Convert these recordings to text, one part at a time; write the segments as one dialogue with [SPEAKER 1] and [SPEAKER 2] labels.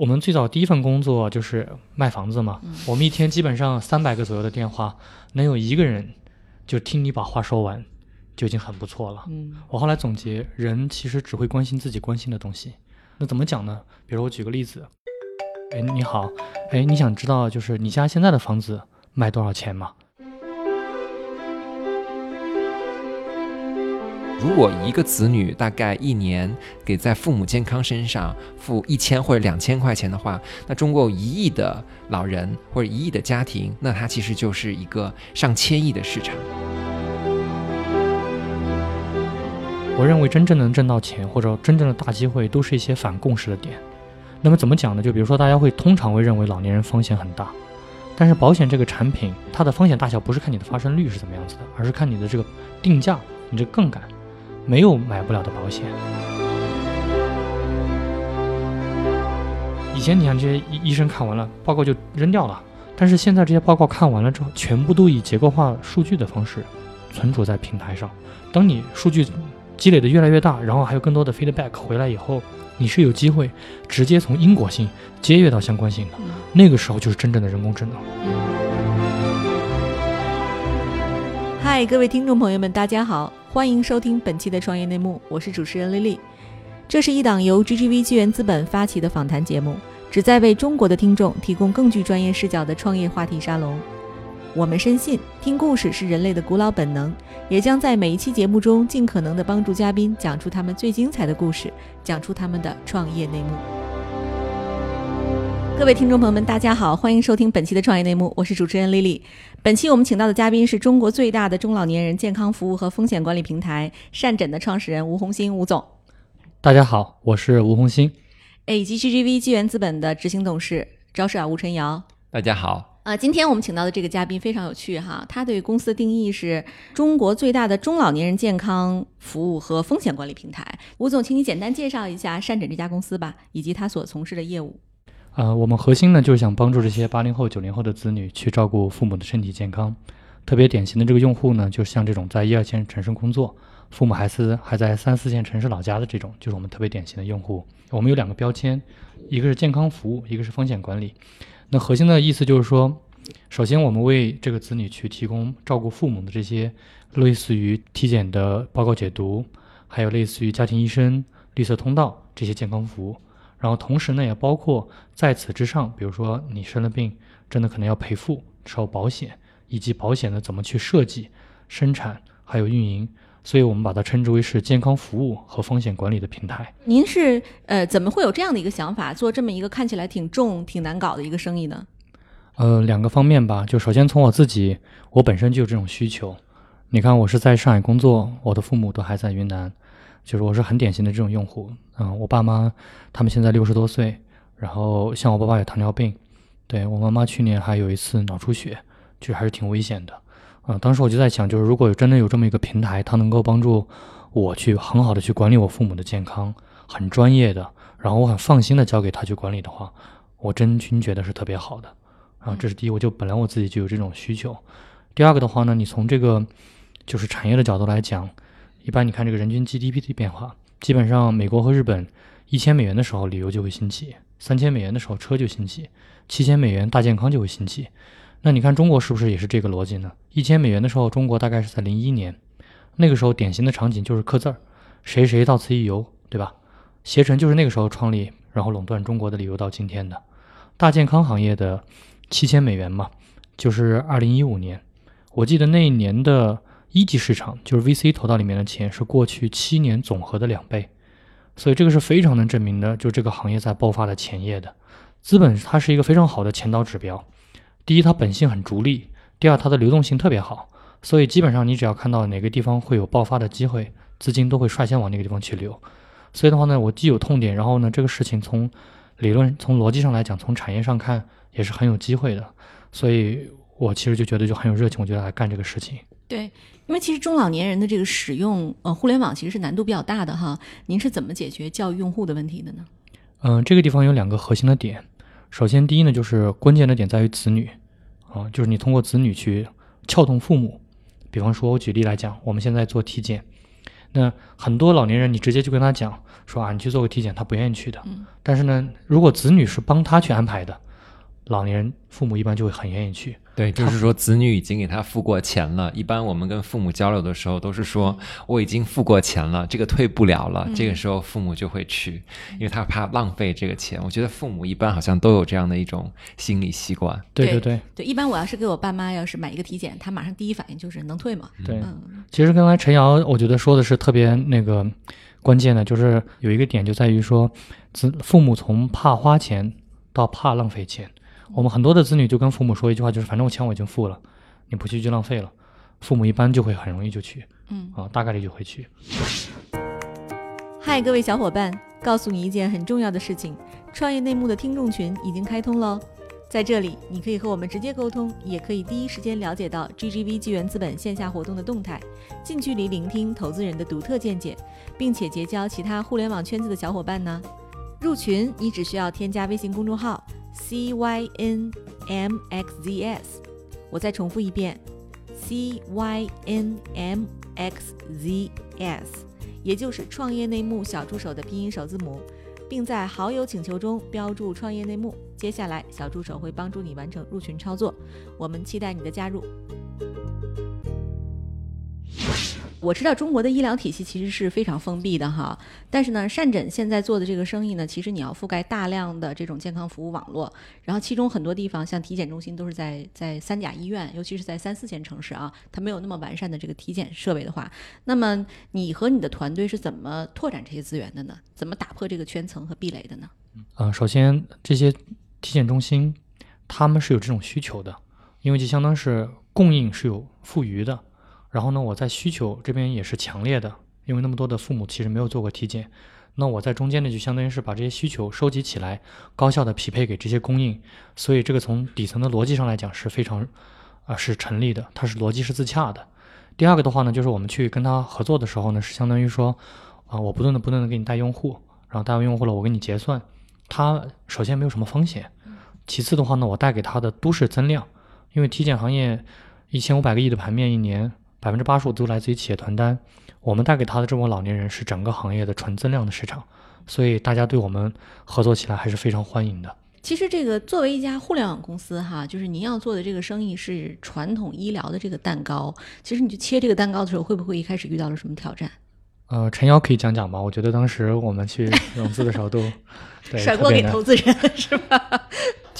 [SPEAKER 1] 我们最早第一份工作就是卖房子嘛，我们一天基本上三百个左右的电话，能有一个人就听你把话说完，就已经很不错了。
[SPEAKER 2] 嗯
[SPEAKER 1] 我后来总结，人其实只会关心自己关心的东西。那怎么讲呢？比如我举个例子，哎，你好，哎，你想知道就是你家现在的房子卖多少钱吗？
[SPEAKER 3] 如果一个子女大概一年给在父母健康身上付一千或者两千块钱的话，那中国有一亿的老人或者一亿的家庭，那它其实就是一个上千亿的市场。
[SPEAKER 1] 我认为真正能挣到钱或者真正的大机会，都是一些反共识的点。那么怎么讲呢？就比如说，大家会通常会认为老年人风险很大，但是保险这个产品，它的风险大小不是看你的发生率是怎么样子的，而是看你的这个定价，你这杠杆，没有买不了的保险。以前你看这些医医生看完了报告就扔掉了，但是现在这些报告看完了之后，全部都以结构化数据的方式存储在平台上。当你数据积累的越来越大，然后还有更多的 feedback 回来以后，你是有机会直接从因果性接跃到相关性的。
[SPEAKER 2] 嗯
[SPEAKER 1] 那个时候就是真正的人工智能。
[SPEAKER 2] 各位听众朋友们，大家好，欢迎收听本期的创业内幕，我是主持人丽丽。这是一档由 GGV 纪元资本发起的访谈节目，旨在为中国的听众提供更具专业视角的创业话题沙龙。我们深信，听故事是人类的古老本能，也将在每一期节目中尽可能的帮助嘉宾讲出他们最精彩的故事，讲出他们的创业内幕。各位听众朋友们，大家好，欢迎收听本期的创业内幕，我是主持人丽丽。本期我们请到的嘉宾是中国最大的中老年人健康服务和风险管理平台善诊的创始人吴红星吴总，
[SPEAKER 1] 大家好，我是吴红星。
[SPEAKER 2] 哎，以及 GGV 纪元资本的执行董事招社长吴晨瑶。
[SPEAKER 3] 大家好，
[SPEAKER 2] 呃，今天我们请到的这个嘉宾非常有趣哈，他对公司的定义是中国最大的中老年人健康服务和风险管理平台。吴总，请你简单介绍一下善诊这家公司吧，以及他所从事的业务。
[SPEAKER 1] 呃，我们核心呢就是想帮助这些八零后、九零后的子女去照顾父母的身体健康。特别典型的这个用户呢，就像这种在一二线城市工作，父母还是还在三四线城市老家的这种，就是我们特别典型的用户。我们有两个标签，一个是健康服务，一个是风险管理。那核心的意思就是说，首先我们为这个子女去提供照顾父母的这些类似于体检的报告解读，还有类似于家庭医生、绿色通道这些健康服务。然后同时呢，也包括在此之上，比如说你生了病，真的可能要赔付，收保险，以及保险的怎么去设计、生产还有运营，所以我们把它称之为是健康服务和风险管理的平台。
[SPEAKER 2] 您是呃怎么会有这样的一个想法，做这么一个看起来挺重、挺难搞的一个生意呢？
[SPEAKER 1] 呃，两个方面吧，就首先从我自己，我本身就有这种需求。你看，我是在上海工作，我的父母都还在云南，就是我是很典型的这种用户。嗯，我爸妈他们现在六十多岁，然后像我爸爸有糖尿病，对我妈妈去年还有一次脑出血，就还是挺危险的。啊、当时我就在想，就是如果真的有这么一个平台，它能够帮助我去很好的去管理我父母的健康，很专业的，然后我很放心的交给他去管理的话，我真心觉得是特别好的。啊，这是第一，我就本来我自己就有这种需求。第二个的话呢，你从这个就是产业的角度来讲，一般你看这个人均 GDP 的变化，基本上美国和日本一千美元的时候旅游就会兴起，三千美元的时候车就兴起，七千美元大健康就会兴起。那你看中国是不是也是这个逻辑呢？一千美元的时候，中国大概是在零一年，那个时候典型的场景就是刻字儿，谁谁到此一游，对吧？携程就是那个时候创立，然后垄断中国的旅游到今天的。大健康行业的七千美元嘛，就是二零一五年，我记得那一年的一级市场，就是 VC 投到里面的钱是过去七年总和的两倍，所以这个是非常能证明的，就这个行业在爆发的前夜的。资本它是一个非常好的前导指标，第一它本性很逐利，第二它的流动性特别好，所以基本上你只要看到哪个地方会有爆发的机会，资金都会率先往那个地方去流。所以的话呢，我既有痛点，然后呢，这个事情从理论、从逻辑上来讲，从产业上看也是很有机会的，所以我其实就觉得就很有热情，我就来干这个事情。
[SPEAKER 2] 对，因为其实中老年人的这个使用呃互联网其实是难度比较大的哈。您是怎么解决教育用户的问题的呢？
[SPEAKER 1] 嗯，这个地方有两个核心的点。首先，第一呢，就是关键的点在于子女，啊，就是你通过子女去撬动父母。比方说，我举例来讲，我们现在做体检，那很多老年人，你直接就跟他讲说啊，你去做个体检，他不愿意去的。
[SPEAKER 2] 嗯
[SPEAKER 1] 但是呢，如果子女是帮他去安排的，老年人父母一般就会很愿意去。
[SPEAKER 3] 对，就是说子女已经给他付过钱了。一般我们跟父母交流的时候，都是说我已经付过钱了，这个退不了了。
[SPEAKER 2] 嗯
[SPEAKER 3] 这个时候父母就会去，因为他怕浪费这个钱。我觉得父母一般好像都有这样的一种心理习惯。
[SPEAKER 2] 对
[SPEAKER 1] 对对
[SPEAKER 2] 对，一般我要是给我爸妈要是买一个体检，他马上第一反应就是能退吗？
[SPEAKER 1] 对。
[SPEAKER 2] 嗯
[SPEAKER 1] 其实刚才陈瑶我觉得说的是特别那个关键的，就是有一个点就在于说，子父母从怕花钱到怕浪费钱。我们很多的子女就跟父母说一句话，就是反正我钱我已经付了，你不去就浪费了。父母一般就会很容易就去
[SPEAKER 2] 嗯。
[SPEAKER 1] 啊，大概率就会去。
[SPEAKER 2] 嗨，各位小伙伴，告诉你一件很重要的事情：创业内幕的听众群已经开通喽。在这里，你可以和我们直接沟通，也可以第一时间了解到 GGV 纪元资本线下活动的动态，近距离聆听投资人的独特见解，并且结交其他互联网圈子的小伙伴呢。入群，你只需要添加微信公众号 CYNMXZS，我再重复一遍，CYNMXZS。也就是创业内幕小助手的拼音首字母，并在好友请求中标注“创业内幕”。接下来，小助手会帮助你完成入群操作。我们期待你的加入。我知道中国的医疗体系其实是非常封闭的哈，但是呢，善诊现在做的这个生意呢，其实你要覆盖大量的这种健康服务网络，然后其中很多地方像体检中心都是在在三甲医院，尤其是在三四线城市啊，它没有那么完善的这个体检设备的话，那么你和你的团队是怎么拓展这些资源的呢？怎么打破这个圈层和壁垒的呢？
[SPEAKER 1] 呃，首先这些体检中心他们是有这种需求的，因为就相当是供应是有富余的。然后呢，我在需求这边也是强烈的，因为那么多的父母其实没有做过体检，那我在中间呢，就相当于是把这些需求收集起来，高效的匹配给这些供应，所以这个从底层的逻辑上来讲是非常，啊、是成立的，它是逻辑是自洽的。第二个的话呢，就是我们去跟他合作的时候呢，是相当于说，啊、我不断的不断的给你带用户，然后带完用户了，我给你结算，它首先没有什么风险，其次的话呢，我带给他的都是增量，因为体检行业一千五百个亿的盘面一年。百分之八十五都来自于企业团单，我们带给他的这波老年人是整个行业的纯增量的市场，所以大家对我们合作起来还是非常欢迎的。
[SPEAKER 2] 其实这个作为一家互联网公司哈，就是您要做的这个生意是传统医疗的这个蛋糕，其实你去切这个蛋糕的时候，会不会一开始遇到了什么挑战？
[SPEAKER 1] 呃，陈瑶可以讲讲吗？我觉得当时我们去融资的时候都 对
[SPEAKER 2] 甩锅给投资人 是吧？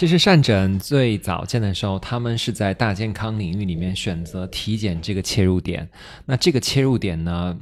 [SPEAKER 3] 其实善诊最早建的时候，他们是在大健康领域里面选择体检这个切入点。那这个切入点呢，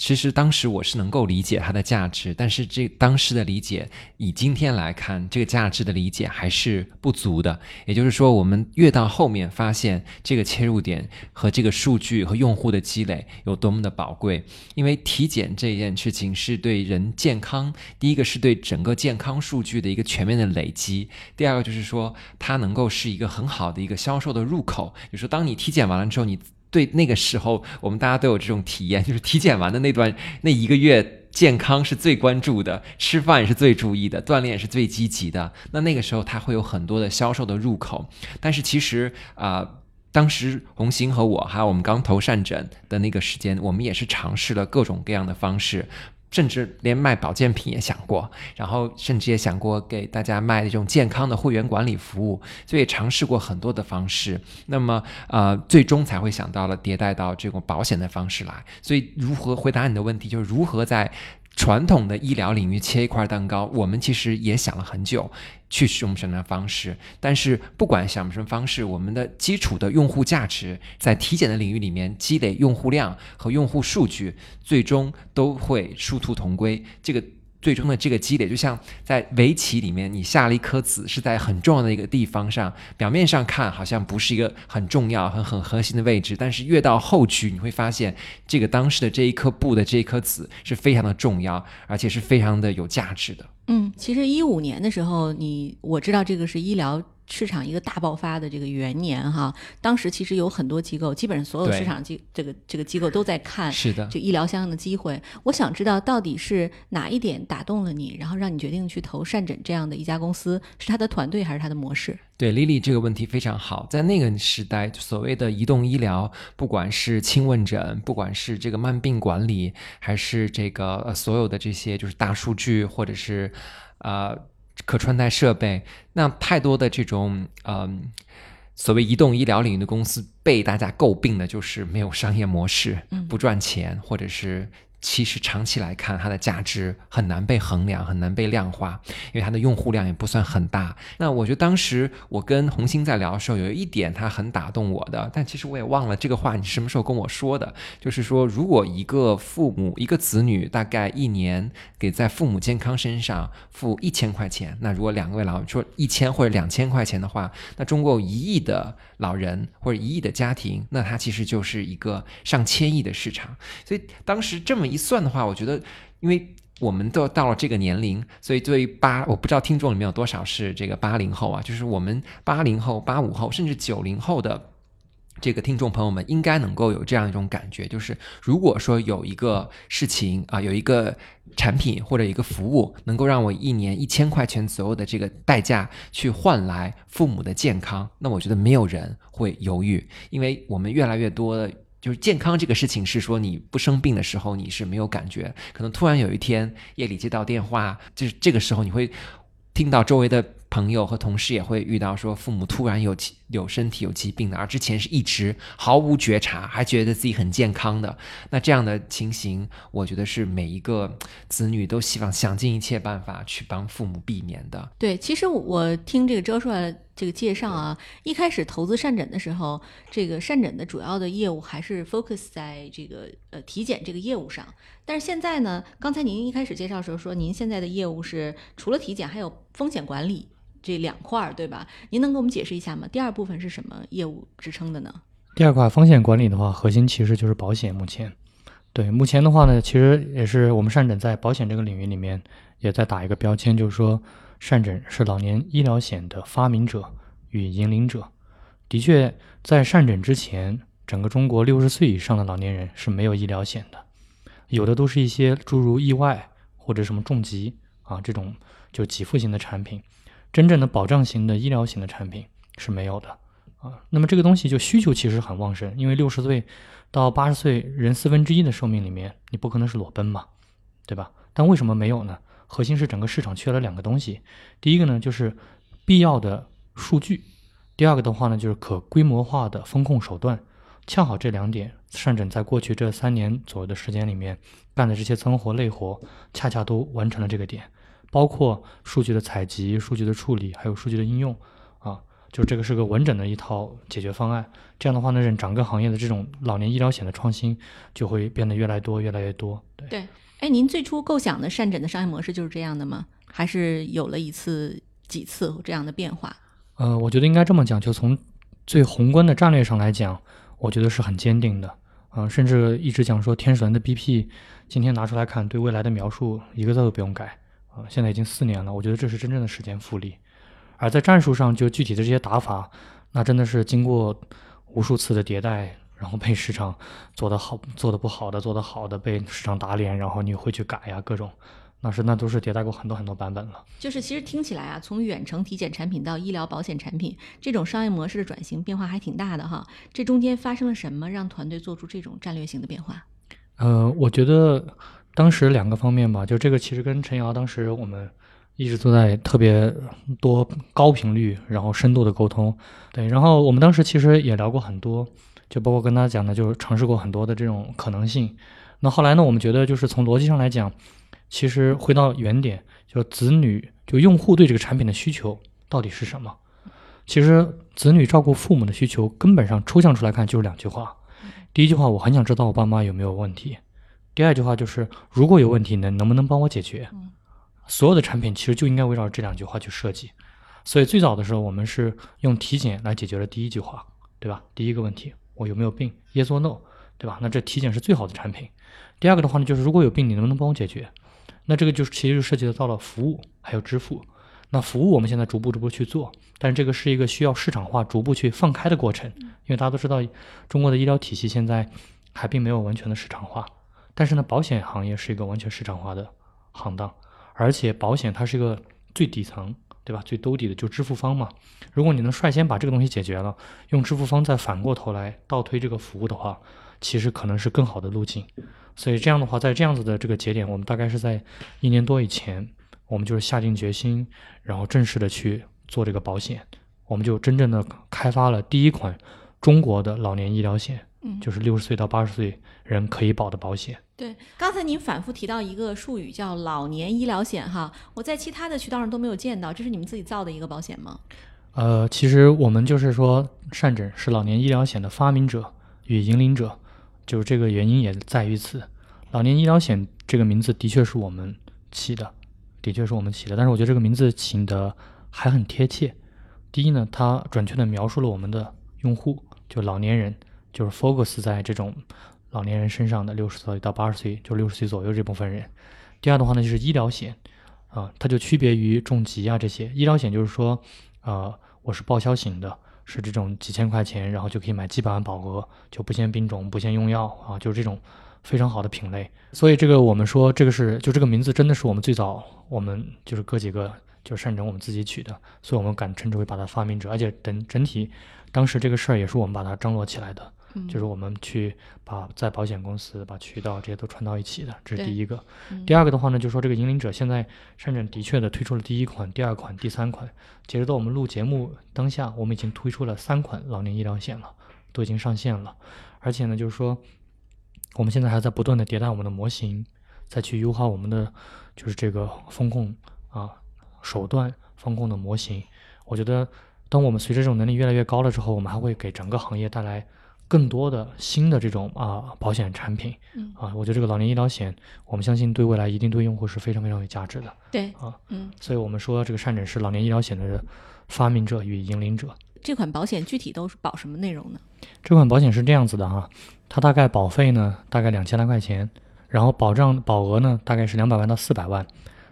[SPEAKER 3] 其实当时我是能够理解它的价值，但是这当时的理解，以今天来看，这个价值的理解还是不足的。也就是说，我们越到后面发现这个切入点和这个数据和用户的积累有多么的宝贵，因为体检这件事情是对人健康，第一个是对整个健康数据的一个全面的累积，第二个就是说它能够是一个很好的一个销售的入口。就是说，当你体检完了之后，你对那个时候，我们大家都有这种体验，就是体检完的那段那一个月，健康是最关注的，吃饭也是最注意的，锻炼也是最积极的。那那个时候，他会有很多的销售的入口。但是其实啊。当时红星和我，还有我们刚投善诊的那个时间，我们也是尝试了各种各样的方式，甚至连卖保健品也想过，然后甚至也想过给大家卖这种健康的会员管理服务，所以尝试过很多的方式。那么呃，最终才会想到了迭代到这种保险的方式来。所以如何回答你的问题，就是如何在传统的医疗领域切一块蛋糕，我们其实也想了很久。去使用什么方式，但是不管想什么方式，我们的基础的用户价值在体检的领域里面积累用户量和用户数据，最终都会殊途同归。这个最终的这个积累，就像在围棋里面，你下了一颗子是在很重要的一个地方上，表面上看好像不是一个很重要、很很核心的位置，但是越到后局，你会发现这个当时的这一颗布的这一颗子是非常的重要，而且是非常的有价值的。
[SPEAKER 2] 嗯，其实一五年的时候，你我知道这个是医疗市场一个大爆发的这个元年哈。当时其实有很多机构，基本上所有市场机这个这个机构都在看
[SPEAKER 3] 是的，
[SPEAKER 2] 就医疗相应的机会。我想知道到底是哪一点打动了你，然后让你决定去投善诊这样的一家公司，是他的团队还是他的模式？
[SPEAKER 3] 对，Lily 这个问题非常好。在那个时代，所谓的移动医疗，不管是轻问诊，不管是这个慢病管理，还是这个呃所有的这些就是大数据，或者是呃可穿戴设备，那太多的这种嗯所谓移动医疗领域的公司被大家诟病的就是没有商业模式，不赚钱，或者是。其实长期来看，它的价值很难被衡量，很难被量化，因为它的用户量也不算很大。那我觉得当时我跟红星在聊的时候，有一点他很打动我的，但其实我也忘了这个话你什么时候跟我说的。就是说，如果一个父母一个子女大概一年给在父母健康身上付一千块钱，那如果两位老人说一千或者两千块钱的话，那中国有一亿的老人或者一亿的家庭，那它其实就是一个上千亿的市场。所以当时这么。一算的话，我觉得，因为我们都到了这个年龄，所以对于八，我不知道听众里面有多少是这个八零后啊，就是我们八零后、八五后，甚至九零后的这个听众朋友们，应该能够有这样一种感觉，就是如果说有一个事情啊，有一个产品或者一个服务，能够让我一年一千块钱左右的这个代价去换来父母的健康，那我觉得没有人会犹豫，因为我们越来越多的。就是健康这个事情，是说你不生病的时候你是没有感觉，可能突然有一天夜里接到电话，就是这个时候你会听到周围的。朋友和同事也会遇到说父母突然有有身体有疾病的，而之前是一直毫无觉察，还觉得自己很健康的。那这样的情形，我觉得是每一个子女都希望想尽一切办法去帮父母避免的。
[SPEAKER 2] 对，其实我听这个周帅这个介绍啊，一开始投资善诊的时候，这个善诊的主要的业务还是 focus 在这个呃体检这个业务上。但是现在呢，刚才您一开始介绍的时候说，您现在的业务是除了体检，还有风险管理。这两块儿对吧？您能给我们解释一下吗？第二部分是什么业务支撑的呢？
[SPEAKER 1] 第二块风险管理的话，核心其实就是保险。目前，对目前的话呢，其实也是我们善诊在保险这个领域里面也在打一个标签，就是说善诊是老年医疗险的发明者与引领者。的确，在善诊之前，整个中国六十岁以上的老年人是没有医疗险的，有的都是一些诸如意外或者什么重疾啊这种就给付型的产品。真正的保障型的医疗型的产品是没有的啊，那么这个东西就需求其实很旺盛，因为六十岁到八十岁人四分之一的寿命里面，你不可能是裸奔嘛，对吧？但为什么没有呢？核心是整个市场缺了两个东西，第一个呢就是必要的数据，第二个的话呢就是可规模化的风控手段。恰好这两点，善诊在过去这三年左右的时间里面干的这些脏活累活，恰恰都完成了这个点。包括数据的采集、数据的处理，还有数据的应用，啊，就这个是个完整的一套解决方案。这样的话呢，整个行业的这种老年医疗险的创新就会变得越来越多、越来越多。对
[SPEAKER 2] 对，哎，您最初构想的善诊的商业模式就是这样的吗？还是有了一次、几次这样的变化？
[SPEAKER 1] 呃，我觉得应该这么讲，就从最宏观的战略上来讲，我觉得是很坚定的。啊，甚至一直讲说天使轮的 BP，今天拿出来看，对未来的描述一个字都不用改。啊，现在已经四年了，我觉得这是真正的时间复利。而在战术上，就具体的这些打法，那真的是经过无数次的迭代，然后被市场做得好、做得不好的、做得好的被市场打脸，然后你会去改呀，各种，那是那都是迭代过很多很多版本了。
[SPEAKER 2] 就是其实听起来啊，从远程体检产品到医疗保险产品，这种商业模式的转型变化还挺大的哈。这中间发生了什么，让团队做出这种战略性的变化？
[SPEAKER 1] 呃，我觉得。当时两个方面吧，就这个其实跟陈瑶当时我们一直都在特别多高频率然后深度的沟通，对，然后我们当时其实也聊过很多，就包括跟他讲的，就是尝试过很多的这种可能性。那后来呢，我们觉得就是从逻辑上来讲，其实回到原点，就子女就用户对这个产品的需求到底是什么？其实子女照顾父母的需求，根本上抽象出来看就是两句话。第一句话，我很想知道我爸妈有没有问题。第二句话就是，如果有问题，能能不能帮我解决？所有的产品其实就应该围绕这两句话去设计。所以最早的时候，我们是用体检来解决了第一句话，对吧？第一个问题，我有没有病？Yes or no，对吧？那这体检是最好的产品。第二个的话呢，就是如果有病，你能不能帮我解决？那这个就是其实就涉及到了服务还有支付。那服务我们现在逐步逐步去做，但是这个是一个需要市场化逐步去放开的过程，因为大家都知道，中国的医疗体系现在还并没有完全的市场化。但是呢，保险行业是一个完全市场化的行当，而且保险它是一个最底层，对对吧？最兜底的就支付方嘛。如果你能率先把这个东西解决了，用支付方再反过头来倒推这个服务的话，其实可能是更好的路径。所以这样的话，在这样子的这个节点，我们大概是在一年多以前，我们就是下定决心，然后正式的去做这个保险，我们就真正的开发了第一款中国的老年医疗险，
[SPEAKER 2] 嗯，
[SPEAKER 1] 就是六十岁到八十岁人可以保的保险。
[SPEAKER 2] 对，刚才您反复提到一个术语叫老年医疗险哈，我在其他的渠道上都没有见到，这是你们自己造的一个保险吗？
[SPEAKER 1] 呃，其实我们就是说，善诊是老年医疗险的发明者与引领者，就是这个原因也在于此。老年医疗险这个名字的确是我们起的，的确是我们起的，但是我觉得这个名字起的还很贴切。第一呢，它准确的描述了我们的用户，就老年人，就是 focus 在这种老年人身上的六十岁到八十岁，就六十岁左右这部分人。第二的话呢，就是医疗险，啊，它就区别于重疾啊这些。医疗险就是说，啊，我是报销型的，是这种几千块钱，然后就可以买几百万保额，就不限病种、不限用药啊，就是这种非常好的品类。所以这个我们说，这个是就这个名字真的是我们最早我们就是哥几个就是善整我们自己取的，所以我们敢称之为把它发明者，而且整整体当时这个事儿也是我们把它张罗起来的。
[SPEAKER 2] 嗯，
[SPEAKER 1] 就是我们去把在保险公司把渠道这些都串到一起的，这是第一个。
[SPEAKER 2] 嗯
[SPEAKER 1] 第二个的话呢，就是说这个引领者现在深圳的确的推出了第一款、第二款、第三款，截止到我们录节目当下，我们已经推出了三款老年医疗险了，都已经上线了。而且呢，就是说我们现在还在不断的迭代我们的模型，再去优化我们的就是这个风控啊手段、风控的模型。我觉得，当我们随着这种能力越来越高了之后，我们还会给整个行业带来更多的新的这种啊保险产品
[SPEAKER 2] 嗯
[SPEAKER 1] 啊。我觉得这个老年医疗险，我们相信对未来一定对用户是非常非常有价值的。
[SPEAKER 2] 对
[SPEAKER 1] 啊，
[SPEAKER 2] 嗯，
[SPEAKER 1] 所以我们说这个善诊是老年医疗险的发明者与引领者。
[SPEAKER 2] 这款保险具体都是保什么内容呢？
[SPEAKER 1] 这款保险是这样子的哈，它大概保费呢大概两千来块钱，然后保障保额呢大概是两百万到四百万，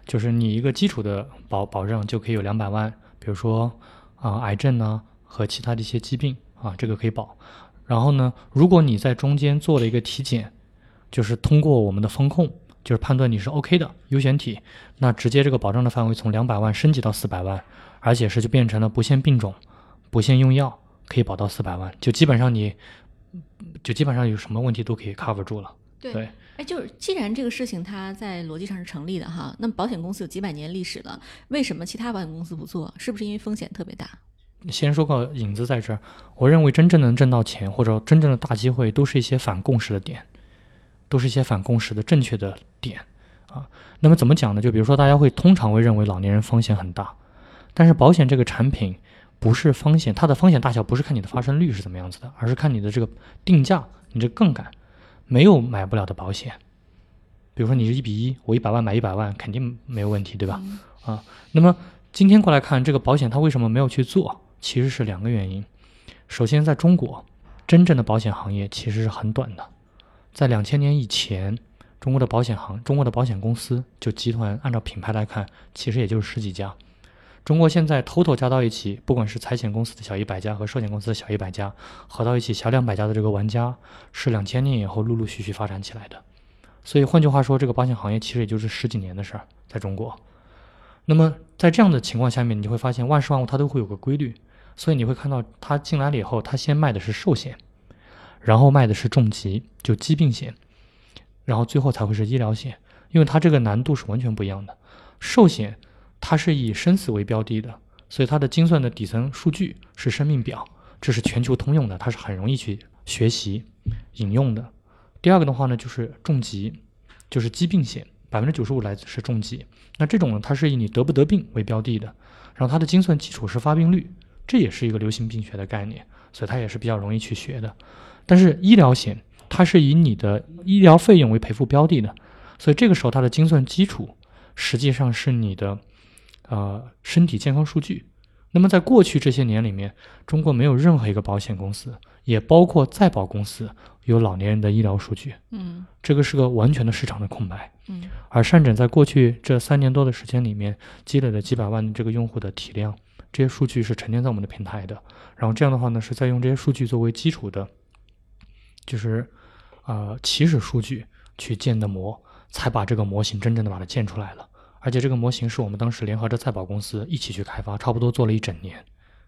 [SPEAKER 1] 就是你一个基础的保保障就可以有两百万，比如说啊、癌症呢和其他的一些疾病啊，这个可以保。然后呢，如果你在中间做了一个体检，就是通过我们的风控，就是判断你是 OK 的优选体，那直接这个保障的范围从两百万升级到四百万，而且是就变成了不限病种、不限用药，可以保到四百万，就基本上你就基本上有什么问题都可以 cover 住了。
[SPEAKER 2] 对
[SPEAKER 1] 对
[SPEAKER 2] 哎，就是既然这个事情它在逻辑上是成立的哈，那么保险公司有几百年历史了，为什么其他保险公司不做？是不是因为风险特别大？
[SPEAKER 1] 先说个影子在这儿，我认为真正能挣到钱或者真正的大机会，都是一些反共识的点，都是一些反共识的正确的点啊。那么怎么讲呢？就比如说，大家会通常会认为老年人风险很大，但是保险这个产品不是风险，它的风险大小不是看你的发生率是怎么样子的，而是看你的这个定价，你这杠杆，没有买不了的保险。比如说你是一比一，我一百万买一百万，肯定没有问题，对吧？
[SPEAKER 2] 嗯
[SPEAKER 1] 啊，那么今天过来看这个保险，它为什么没有去做？其实是两个原因。首先，在中国，真正的保险行业其实是很短的。在两千年以前，中国的保险行、中国的保险公司就集团，按照品牌来看，其实也就是十几家。中国现在 total 加到一起，不管是财险公司的小一百家和寿险公司的小一百家，合到一起小两百家的这个玩家，是两千年以后陆陆续续发展起来的。所以换句话说，这个保险行业其实也就是十几年的事儿，在中国。那么在这样的情况下面，你就会发现万事万物它都会有个规律，所以你会看到他进来了以后，他先卖的是寿险，然后卖的是重疾，就疾病险，然后最后才会是医疗险，因为它这个难度是完全不一样的。寿险它是以生死为标的的，所以它的精算的底层数据是生命表，这是全球通用的，它是很容易去学习引用的。第二个的话呢，就是重疾，就是疾病险，百分之九十五来自是重疾。那这种呢，它是以你得不得病为标的的，然后它的精算基础是发病率，这也是一个流行病学的概念，所以它也是比较容易去学的。但是医疗险它是以你的医疗费用为赔付标的的，所以这个时候它的精算基础实际上是你的呃身体健康数据。那么在过去这些年里面，中国没有任何一个保险公司，也包括再保公司有老年人的医疗数据，
[SPEAKER 2] 嗯
[SPEAKER 1] 这个是个完全的市场的空白。
[SPEAKER 2] 嗯
[SPEAKER 1] 而善诊在过去这三年多的时间里面，积累了几百万的这个用户的体量，这些数据是沉淀在我们的平台的。然后这样的话呢，是在用这些数据作为基础的，就是呃起始数据去建的模，才把这个模型真正的把它建出来了。而且这个模型是我们当时联合着再保公司一起去开发，差不多做了一整年，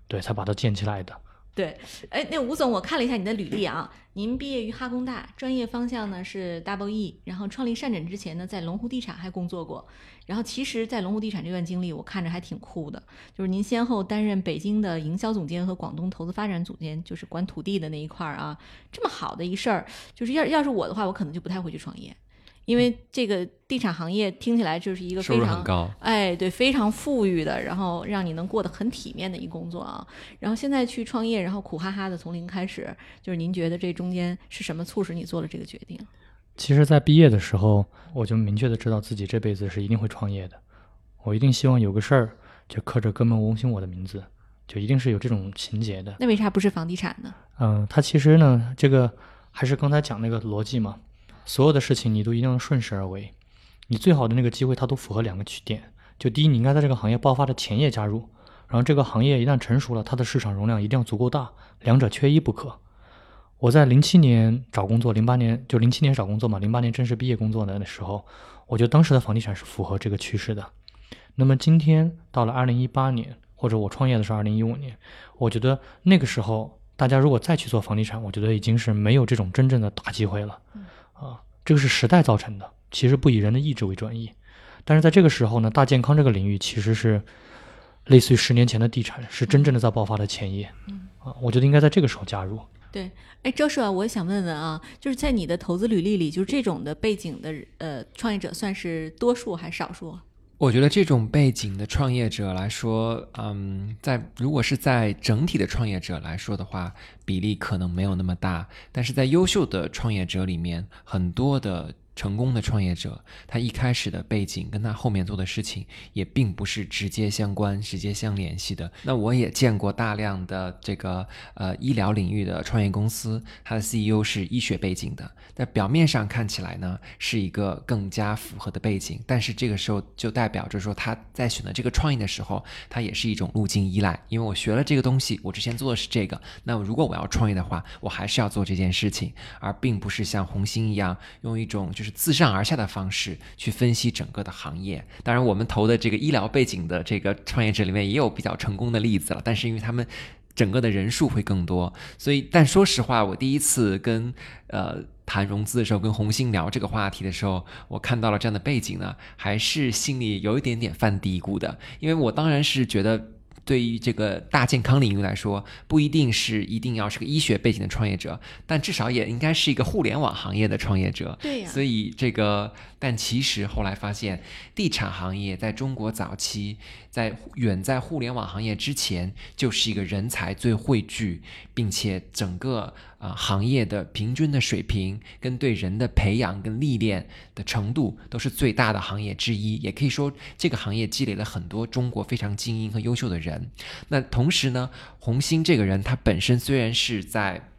[SPEAKER 1] 对，才把它建起来的。
[SPEAKER 2] 对，哎，那吴总，我看了一下你的履历啊，您毕业于哈工大，专业方向呢是 Double E，然后创立善诊之前呢，在龙湖地产还工作过，然后其实，在龙湖地产这段经历，我看着还挺酷的，就是您先后担任北京的营销总监和广东投资发展总监，就是管土地的那一块儿啊，这么好的一事儿，就是要要是我的话，我可能就不太会去创业。因为这个地产行业听起来就是一个非常
[SPEAKER 3] 高，
[SPEAKER 2] 哎，对，非常富裕的，然后让你能过得很体面的一工作啊。然后现在去创业，然后苦哈哈的从零开始，就是您觉得这中间是什么促使你做了这个决定？
[SPEAKER 1] 其实，在毕业的时候，我就明确的知道自己这辈子是一定会创业的。我一定希望有个事儿就刻着哥们吴兴我的名字，就一定是有这种情节的。
[SPEAKER 2] 那为啥不是房地产呢？
[SPEAKER 1] 嗯，它其实呢，这个还是刚才讲那个逻辑嘛。所有的事情你都一定要顺势而为，你最好的那个机会它都符合两个取点，就第一你应该在这个行业爆发的前夜加入，然后这个行业一旦成熟了，它的市场容量一定要足够大，两者缺一不可。我在零七年找工作，零八年就零七年找工作嘛，零八年正式毕业工作的时候，我觉得当时的房地产是符合这个趋势的。那么今天到了二零一八年，或者我创业的是二零一五年，我觉得那个时候大家如果再去做房地产，我觉得已经是没有这种真正的大机会了。啊，这个是时代造成的，其实不以人的意志为转移。但是在这个时候呢，大健康这个领域其实是类似于十年前的地产，是真正的在爆发的前夜。
[SPEAKER 2] 嗯，
[SPEAKER 1] 啊，我觉得应该在这个时候加入。
[SPEAKER 2] 对，哎，周叔啊，我想问问啊，就是在你的投资履历里，就是这种的背景的呃创业者算是多数还是少数？
[SPEAKER 3] 我觉得这种背景的创业者来说，嗯，在如果是在整体的创业者来说的话，比例可能没有那么大，但是在优秀的创业者里面，很多的。成功的创业者，他一开始的背景跟他后面做的事情也并不是直接相关、直接相联系的。那我也见过大量的这个呃医疗领域的创业公司，它的 CEO 是医学背景的。那表面上看起来呢，是一个更加符合的背景，但是这个时候就代表着说他在选择这个创业的时候，他也是一种路径依赖。因为我学了这个东西，我之前做的是这个，那如果我要创业的话，我还是要做这件事情，而并不是像红星一样用一种。就是自上而下的方式去分析整个的行业。当然，我们投的这个医疗背景的这个创业者里面也有比较成功的例子了，但是因为他们整个的人数会更多，所以，但说实话，我第一次跟呃谈融资的时候，跟红星聊这个话题的时候，我看到了这样的背景呢，还是心里有一点点犯嘀咕的，因为我当然是觉得。对于这个大健康领域来说，不一定是一定要是个医学背景的创业者，但至少也应该是一个互联网行业的创业者。所以这个，但其实后来发现，地产行业在中国早期，在远在互联网行业之前，就是一个人才最汇聚，并且整个。啊，行业的平均的水平跟对人的培养跟历练的程度都是最大的行业之一，也可以说这个行业积累了很多中国非常精英和优秀的人。那同时呢，红星这个人他本身虽然是在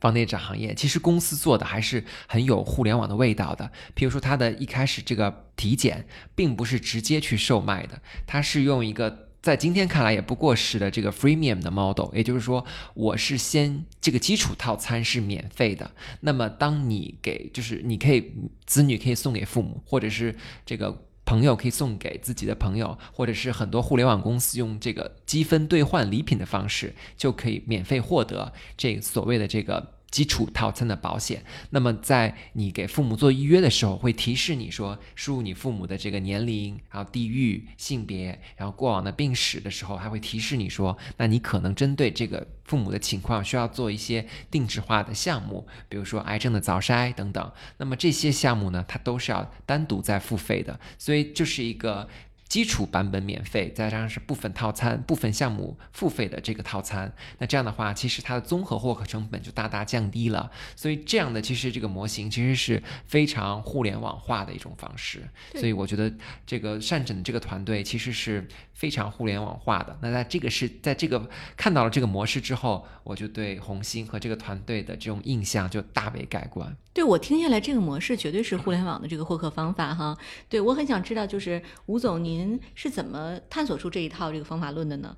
[SPEAKER 3] 房地产行业，其实公司做的还是很有互联网的味道的。譬如说它的一开始这个体检并不是直接去售卖的，它是用一个。在今天看来也不过时的这个 freemium 的 model，也就是说，我是先这个基础套餐是免费的，那么当你给就是你可以子女可以送给父母，或者是这个朋友可以送给自己的朋友，或者是很多互联网公司用这个积分兑换礼品的方式，就可以免费获得这所谓的这个。基础套餐的保险，那么在你给父母做预约的时候，会提示你说输入你父母的这个年龄，然后地域、性别，然后过往的病史的时候，还会提示你说，那你可能针对这个父母的情况，需要做一些定制化的项目，比如说癌症的早筛等等。那么这些项目呢，它都是要单独在付费的，所以就是一个。基础版本免费，再加上是部分套餐、部分项目付费的这个套餐，那这样的话，其实它的综合获客成本就大大降低了。所以这样的其实这个模型其实是非常互联网化的一种方式。所以我觉得这个善诊的这个团队其实是非常互联网化的。那在这个是在这个看到了这个模式之后，我就对红星和这个团队的这种印象就大为改观。
[SPEAKER 2] 对我听下来，这个模式绝对是互联网的这个获客方法哈。对我很想知道，就是吴总您。您是怎么探索出这一套这个方法论的呢？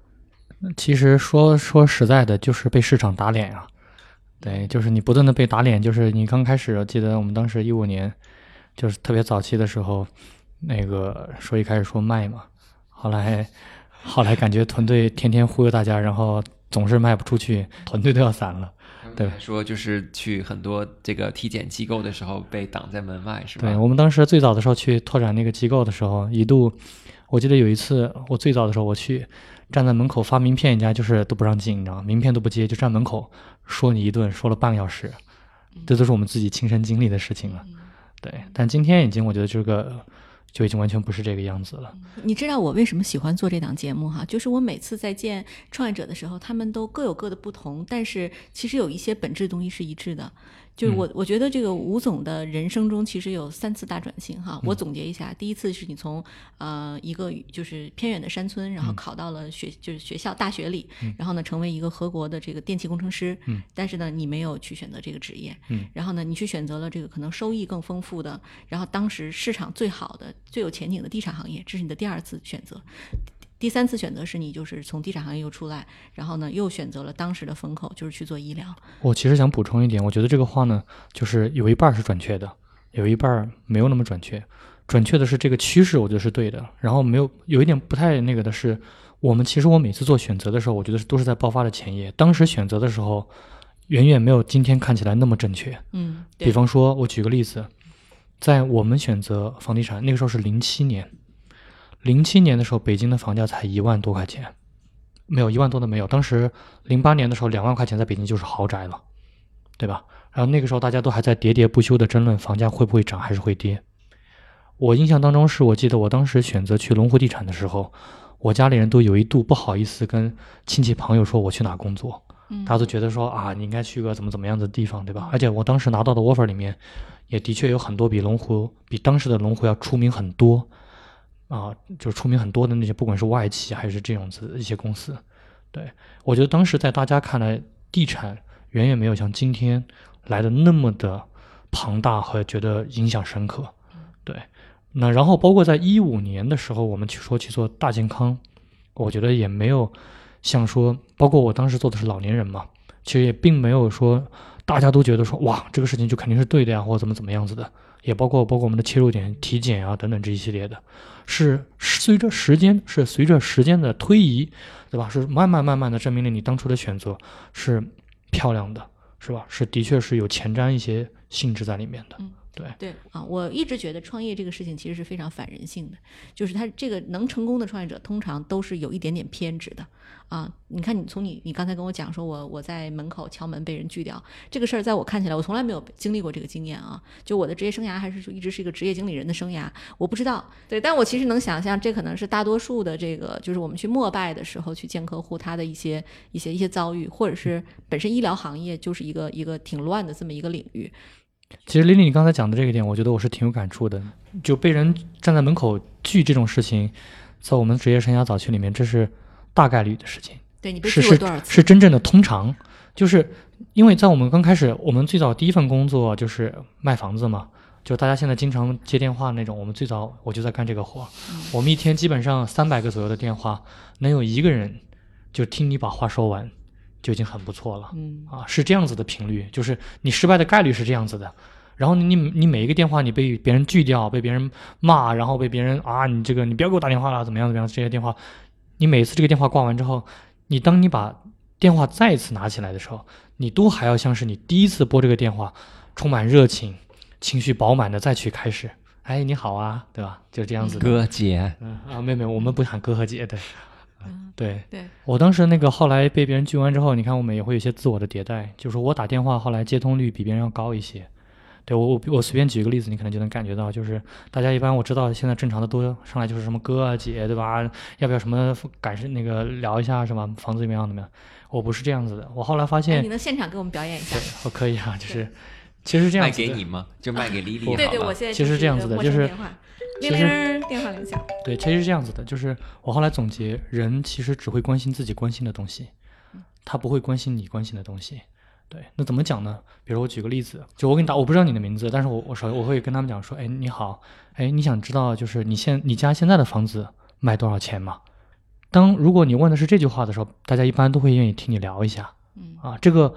[SPEAKER 1] 其实说说实在的，就是被市场打脸啊。对，就是你不断的被打脸。就是你刚开始，记得我们当时一五年，就是特别早期的时候，那个说一开始说卖嘛，后来后来感觉团队天天忽悠大家，然后总是卖不出去，团队都要散了。对
[SPEAKER 3] 说就是去很多这个体检机构的时候被挡在门外，是吧？
[SPEAKER 1] 对我们当时最早的时候去拓展那个机构的时候，一度我记得有一次我最早的时候我去站在门口发名片，人家就是都不让进，你知道吗？名片都不接，就站门口说你一顿，说了半个小时，这都是我们自己亲身经历的事情了。对，但今天已经我觉得这个就已经完全不是这个样子了。
[SPEAKER 2] 你知道我为什么喜欢做这档节目哈？就是我每次在见创业者的时候，他们都各有各的不同，但是其实有一些本质东西是一致的。就是我，我觉得这个吴总的人生中其实有三次大转型哈。我总结一下，第一次是你从呃一个就是偏远的山村，然后考到了学就是学校大学里，然后呢成为一个合格的这个电气工程师。
[SPEAKER 1] 嗯。
[SPEAKER 2] 但是呢，你没有去选择这个职业。
[SPEAKER 1] 嗯。
[SPEAKER 2] 然后呢，你去选择了这个可能收益更丰富的，然后当时市场最好的、最有前景的地产行业，这是你的第二次选择。第三次选择是你就是从地产行业又出来，然后呢又选择了当时的风口，就是去做医疗。
[SPEAKER 1] 我其实想补充一点，我觉得这个话呢，就是有一半是准确的，有一半没有那么准确。准确的是这个趋势，我觉得是对的。然后没有有一点不太那个的是，我们其实我每次做选择的时候，我觉得都是在爆发的前夜。当时选择的时候，远远没有今天看起来那么正确。
[SPEAKER 2] 嗯，
[SPEAKER 1] 比方说，我举个例子，在我们选择房地产那个时候是零七年。零七年的时候，北京的房价才一万多块钱，没有一万多的没有。当时零八年的时候，两万块钱在北京就是豪宅了，对吧？然后那个时候大家都还在喋喋不休的争论房价会不会涨还是会跌。我印象当中是我记得我当时选择去龙湖地产的时候，我家里人都有一度不好意思跟亲戚朋友说我去哪工作，大家都觉得说啊你应该去个怎么怎么样的地方，对吧？而且我当时拿到的 offer 里面，也的确有很多比龙湖比当时的龙湖要出名很多。啊，就是出名很多的那些，不管是外企还是这种子一些公司，对我觉得当时在大家看来，地产远远没有像今天来的那么的庞大和觉得影响深刻，对。那然后包括在一五年的时候，我们去说去做大健康，我觉得也没有像说，包括我当时做的是老年人嘛，其实也并没有说大家都觉得说哇这个事情就肯定是对的呀，或者怎么怎么样子的。也包括包括我们的切入点、体检啊等等这一系列的，是随着时间是随着时间的推移，对吧？是慢慢慢慢的证明了你当初的选择是漂亮的，是吧？是的确是有前瞻一些性质在里面的。对
[SPEAKER 2] 对啊，我一直觉得创业这个事情其实是非常反人性的，就是他这个能成功的创业者通常都是有一点点偏执的。啊，你看，你从你你刚才跟我讲说，我我在门口敲门被人拒掉这个事儿，在我看起来，我从来没有经历过这个经验啊。就我的职业生涯还是说一直是一个职业经理人的生涯，我不知道。对，但我其实能想象，这可能是大多数的这个，就是我们去膜拜的时候去见客户，他的一些一些一些遭遇，或者是本身医疗行业就是一个一个挺乱的这么一个领域。
[SPEAKER 1] 其实丽丽，你刚才讲的这个点，我觉得我是挺有感触的。就被人站在门口拒这种事情，在我们职业生涯早期里面，这是。大概率的事情，
[SPEAKER 2] 对你被
[SPEAKER 1] 是是
[SPEAKER 2] 多少次？
[SPEAKER 1] 是真正的通常，就是因为在我们刚开始，我们最早第一份工作就是卖房子嘛，就大家现在经常接电话那种。我们最早我就在干这个活，我们一天基本上三百个左右的电话，能有一个人就听你把话说完，就已经很不错了。
[SPEAKER 2] 嗯
[SPEAKER 1] 啊，是这样子的频率，就是你失败的概率是这样子的。然后你你每一个电话你被别人拒掉，被别人骂，然后被别人啊你这个你不要给我打电话了，怎么样怎么样这些电话。你每次这个电话挂完之后，你当你把电话再次拿起来的时候，你都还要像是你第一次拨这个电话，充满热情、情绪饱满的再去开始。哎，你好啊，对吧？就这样子。
[SPEAKER 3] 哥姐，
[SPEAKER 1] 嗯啊，妹妹，我们不喊哥和姐的。
[SPEAKER 2] 嗯，
[SPEAKER 1] 对
[SPEAKER 2] 对。
[SPEAKER 1] 我当时那个后来被别人拒完之后，你看我们也会有一些自我的迭代，就是我打电话后来接通率比别人要高一些。对我我我随便举一个例子，你可能就能感觉到，就是大家一般我知道现在正常的都上来就是什么哥啊姐对吧？要不要什么感受那个聊一下什么？房子怎么样怎么样？我不是这样子的，我后来发现
[SPEAKER 2] 你能现场给我们表演一下？
[SPEAKER 1] 我可以啊，就是其实这样子
[SPEAKER 3] 卖给你吗？就卖给丽丽
[SPEAKER 2] 对对，我现在
[SPEAKER 1] 其实这样子的，就是
[SPEAKER 2] 铃铃电话铃响。
[SPEAKER 1] 对，其实是这样子的，就是我后来总结，人其实只会关心自己关心的东西，他不会关心你关心的东西。对，那怎么讲呢？比如我举个例子，就我给你打，我不知道你的名字，但是我我首我会跟他们讲说，哎，你好，哎，你想知道就是你现你家现在的房子卖多少钱吗？当如果你问的是这句话的时候，大家一般都会愿意听你聊一下，
[SPEAKER 2] 嗯
[SPEAKER 1] 啊，这个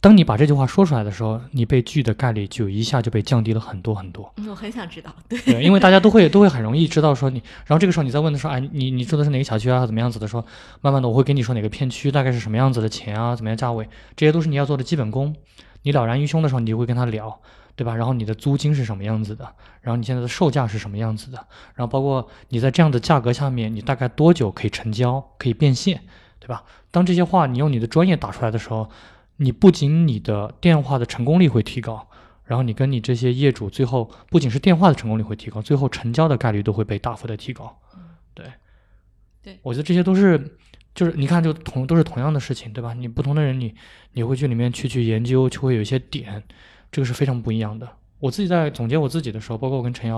[SPEAKER 1] 当你把这句话说出来的时候，你被拒的概率就一下就被降低了很多很多。
[SPEAKER 2] 嗯我很想知道，对，
[SPEAKER 1] 对，因为大家都会 都会很容易知道说你，然后这个时候你再问的时候，哎，你你住的是哪个小区啊，怎么样子的说，慢慢的我会跟你说哪个片区大概是什么样子的钱啊，怎么样价位，这些都是你要做的基本功。你了然于胸的时候，你就会跟他聊，对吧？然后你的租金是什么样子的，然后你现在的售价是什么样子的，然后包括你在这样的价格下面，你大概多久可以成交，可以变现，对吧？当这些话你用你的专业打出来的时候，你不仅你的电话的成功率会提高，然后你跟你这些业主最后不仅是电话的成功率会提高，最后成交的概率都会被大幅的提高。对，
[SPEAKER 2] 对
[SPEAKER 1] 我觉得这些都是，就是你看，就同都是同样的事情，对吧？你不同的人你，你会去里面去去研究，就会有一些点，这个是非常不一样的。我自己在总结我自己的时候，包括我跟陈瑶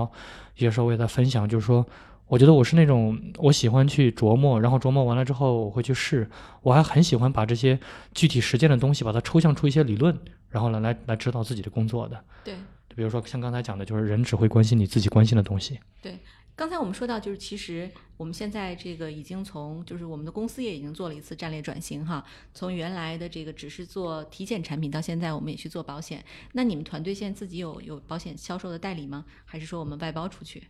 [SPEAKER 1] 有些时候我也在分享，就是说，我觉得我是那种我喜欢去琢磨，然后琢磨完了之后我会去试，我还很喜欢把这些具体实践的东西把它抽象出一些理论，然后来来来指导自己的工作的。
[SPEAKER 2] 对。
[SPEAKER 1] 就比如说像刚才讲的，就是人只会关心你自己关心的东西。
[SPEAKER 2] 对刚才我们说到，就是其实我们现在这个已经从，就是我们的公司也已经做了一次战略转型哈，从原来的这个只是做体检产品，到现在我们也去做保险。那你们团队现在自己有有保险销售的代理吗？还是说我们外包出去？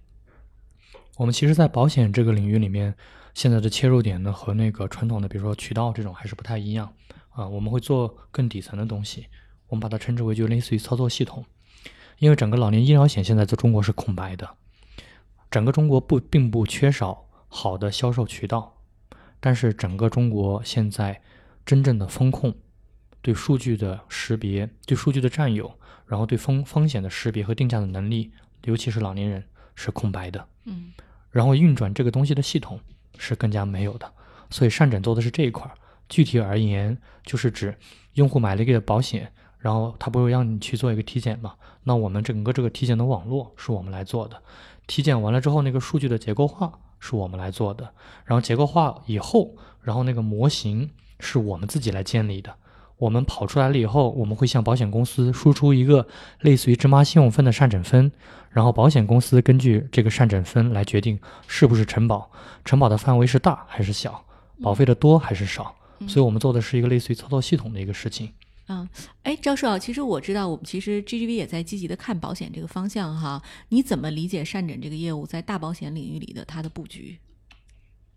[SPEAKER 1] 我们其实，在保险这个领域里面，现在的切入点呢，和那个传统的，比如说渠道这种，还是不太一样啊。我们会做更底层的东西，我们把它称之为就类似于操作系统。因为整个老年医疗险现在在中国是空白的，整个中国不并不缺少好的销售渠道，但是整个中国现在真正的风控、对数据的识别、对数据的占有，然后对风风险的识别和定价的能力，尤其是老年人是空白的。
[SPEAKER 2] 嗯
[SPEAKER 1] 然后运转这个东西的系统是更加没有的。所以善诊做的是这一块儿。具体而言，就是指用户买了一个保险，然后他不会让你去做一个体检嘛？那我们整个这个体检的网络是我们来做的。体检完了之后，那个数据的结构化是我们来做的。然后结构化以后，然后那个模型是我们自己来建立的。我们跑出来了以后，我们会向保险公司输出一个类似于芝麻信用分的善诊分，然后保险公司根据这个善诊分来决定是不是承保，承保的范围是大还是小，保费的多还是少。
[SPEAKER 2] 嗯
[SPEAKER 1] 所以我们做的是一个类似于操作系统的一个事情。
[SPEAKER 2] 嗯，哎，赵硕啊，其实我知道，我们其实 GGV 也在积极的看保险这个方向哈。你怎么理解善诊这个业务在大保险领域里的它的布局？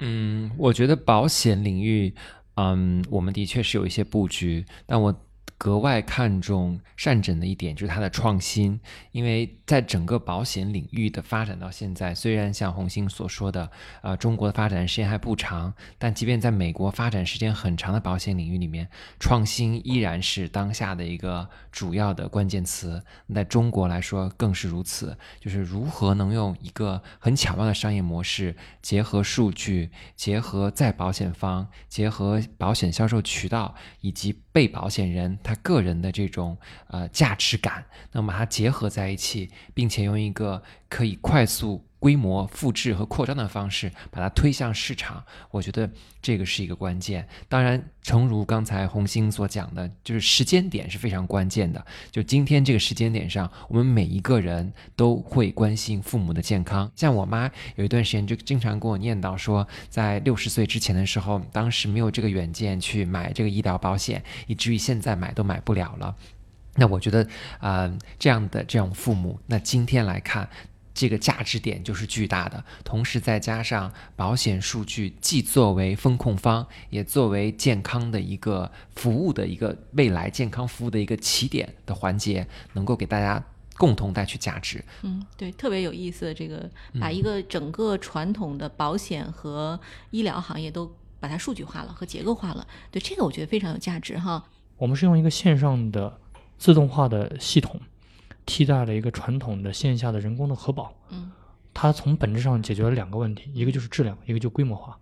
[SPEAKER 3] 嗯，我觉得保险领域，嗯，我们的确是有一些布局，但我格外看重善诊的一点就是它的创新，因为在整个保险领域的发展到现在，虽然像红星所说的，呃，中国的发展时间还不长，但即便在美国发展时间很长的保险领域里面，创新依然是当下的一个主要的关键词。在中国来说更是如此，就是如何能用一个很巧妙的商业模式，结合数据，结合在保险方，结合保险销售渠道以及被保险人他个人的这种呃价值感，那么把它结合在一起，并且用一个可以快速。规模复制和扩张的方式把它推向市场，我觉得这个是一个关键。当然，诚如刚才红星所讲的，就是时间点是非常关键的。就今天这个时间点上，我们每一个人都会关心父母的健康。像我妈有一段时间就经常跟我念叨说，在六十岁之前的时候，当时没有这个远见去买这个医疗保险，以至于现在买都买不了了。那我觉得，呃，这样的这种父母，那今天来看。这个价值点就是巨大的，同时再加上保险数据，既作为风控方，也作为健康的一个服务的一个未来健康服务的一个起点的环节，能够给大家共同带去价值。
[SPEAKER 2] 嗯，对，特别有意思。这个把一个整个传统的保险和医疗行业都把它数据化了和结构化了，对这个我觉得非常有价值哈。
[SPEAKER 1] 我们是用一个线上的自动化的系统。替代了一个传统的线下的人工的核保，
[SPEAKER 2] 嗯，
[SPEAKER 1] 它从本质上解决了两个问题，一个就是质量，一个就规模化。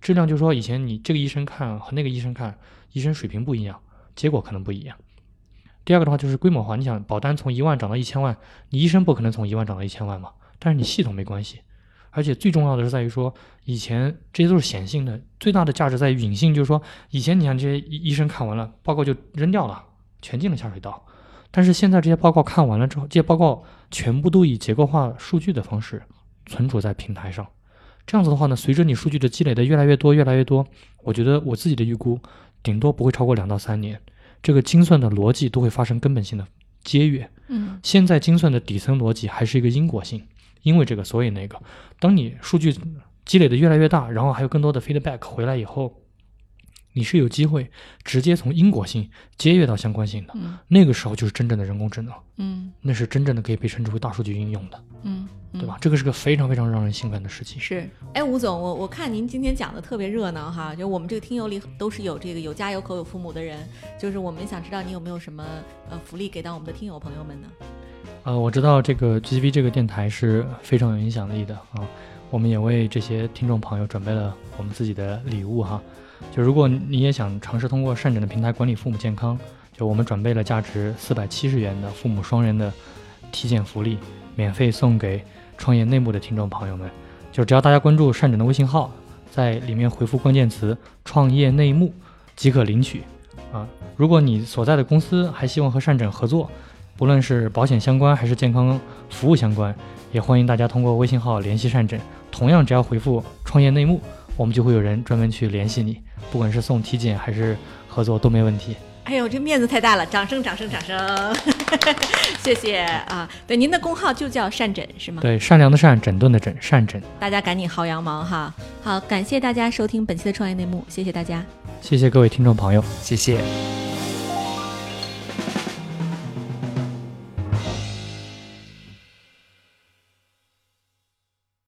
[SPEAKER 1] 质量就是说，以前你这个医生看和那个医生看，医生水平不一样，结果可能不一样。第二个的话就是规模化，你想保单从一万涨到一千万，你医生不可能从一万涨到一千万嘛，但是你系统没关系。而且最重要的是在于说，以前这些都是显性的，最大的价值在于隐性，就是说以前你看这些医生看完了报告就扔掉了，全进了下水道。但是现在这些报告看完了之后，这些报告全部都以结构化数据的方式存储在平台上。这样子的话呢，随着你数据的积累的越来越多、越来越多，我觉得我自己的预估，顶多不会超过两到三年，这个精算的逻辑都会发生根本性的节约。
[SPEAKER 2] 嗯
[SPEAKER 1] 现在精算的底层逻辑还是一个因果性，因为这个所以那个。当你数据积累的越来越大，然后还有更多的 feedback 回来以后，你是有机会直接从因果性接跃到相关性的。
[SPEAKER 2] 嗯
[SPEAKER 1] 那个时候就是真正的人工智能，
[SPEAKER 2] 嗯
[SPEAKER 1] 那是真正的可以被称之为大数据应用的，
[SPEAKER 2] 嗯，嗯
[SPEAKER 1] 对吧？？这个是个非常非常让人兴奋的事情。
[SPEAKER 2] 是，哎，吴总，我我看您今天讲的特别热闹哈，就我们这个听友里都是有这个有家有口有父母的人，就是我们想知道你有没有什么呃福利给到我们的听友朋友们呢？
[SPEAKER 1] 呃，我知道这个 GTV 这个电台是非常有影响力的啊，我们也为这些听众朋友准备了我们自己的礼物哈。就如果你也想尝试通过善诊的平台管理父母健康，就我们准备了价值四百七十元的父母双人的体检福利，免费送给创业内幕的听众朋友们。就只要大家关注善诊的微信号，在里面回复关键词“创业内幕”即可领取啊。如果你所在的公司还希望和善诊合作，不论是保险相关还是健康服务相关，也欢迎大家通过微信号联系善诊。同样，只要回复“创业内幕”，我们就会有人专门去联系你，不管是送体检还是合作都没问题。
[SPEAKER 2] 哎呦，这面子太大了，掌声掌声掌声，谢谢啊！对，您的工号就叫善诊是吗？
[SPEAKER 1] 对，善良的善，整顿的整，善诊。
[SPEAKER 2] 大家赶紧薅羊毛哈！好，感谢大家收听本期的创业内幕，谢谢大家。
[SPEAKER 1] 谢谢各位听众朋友。
[SPEAKER 3] 谢谢。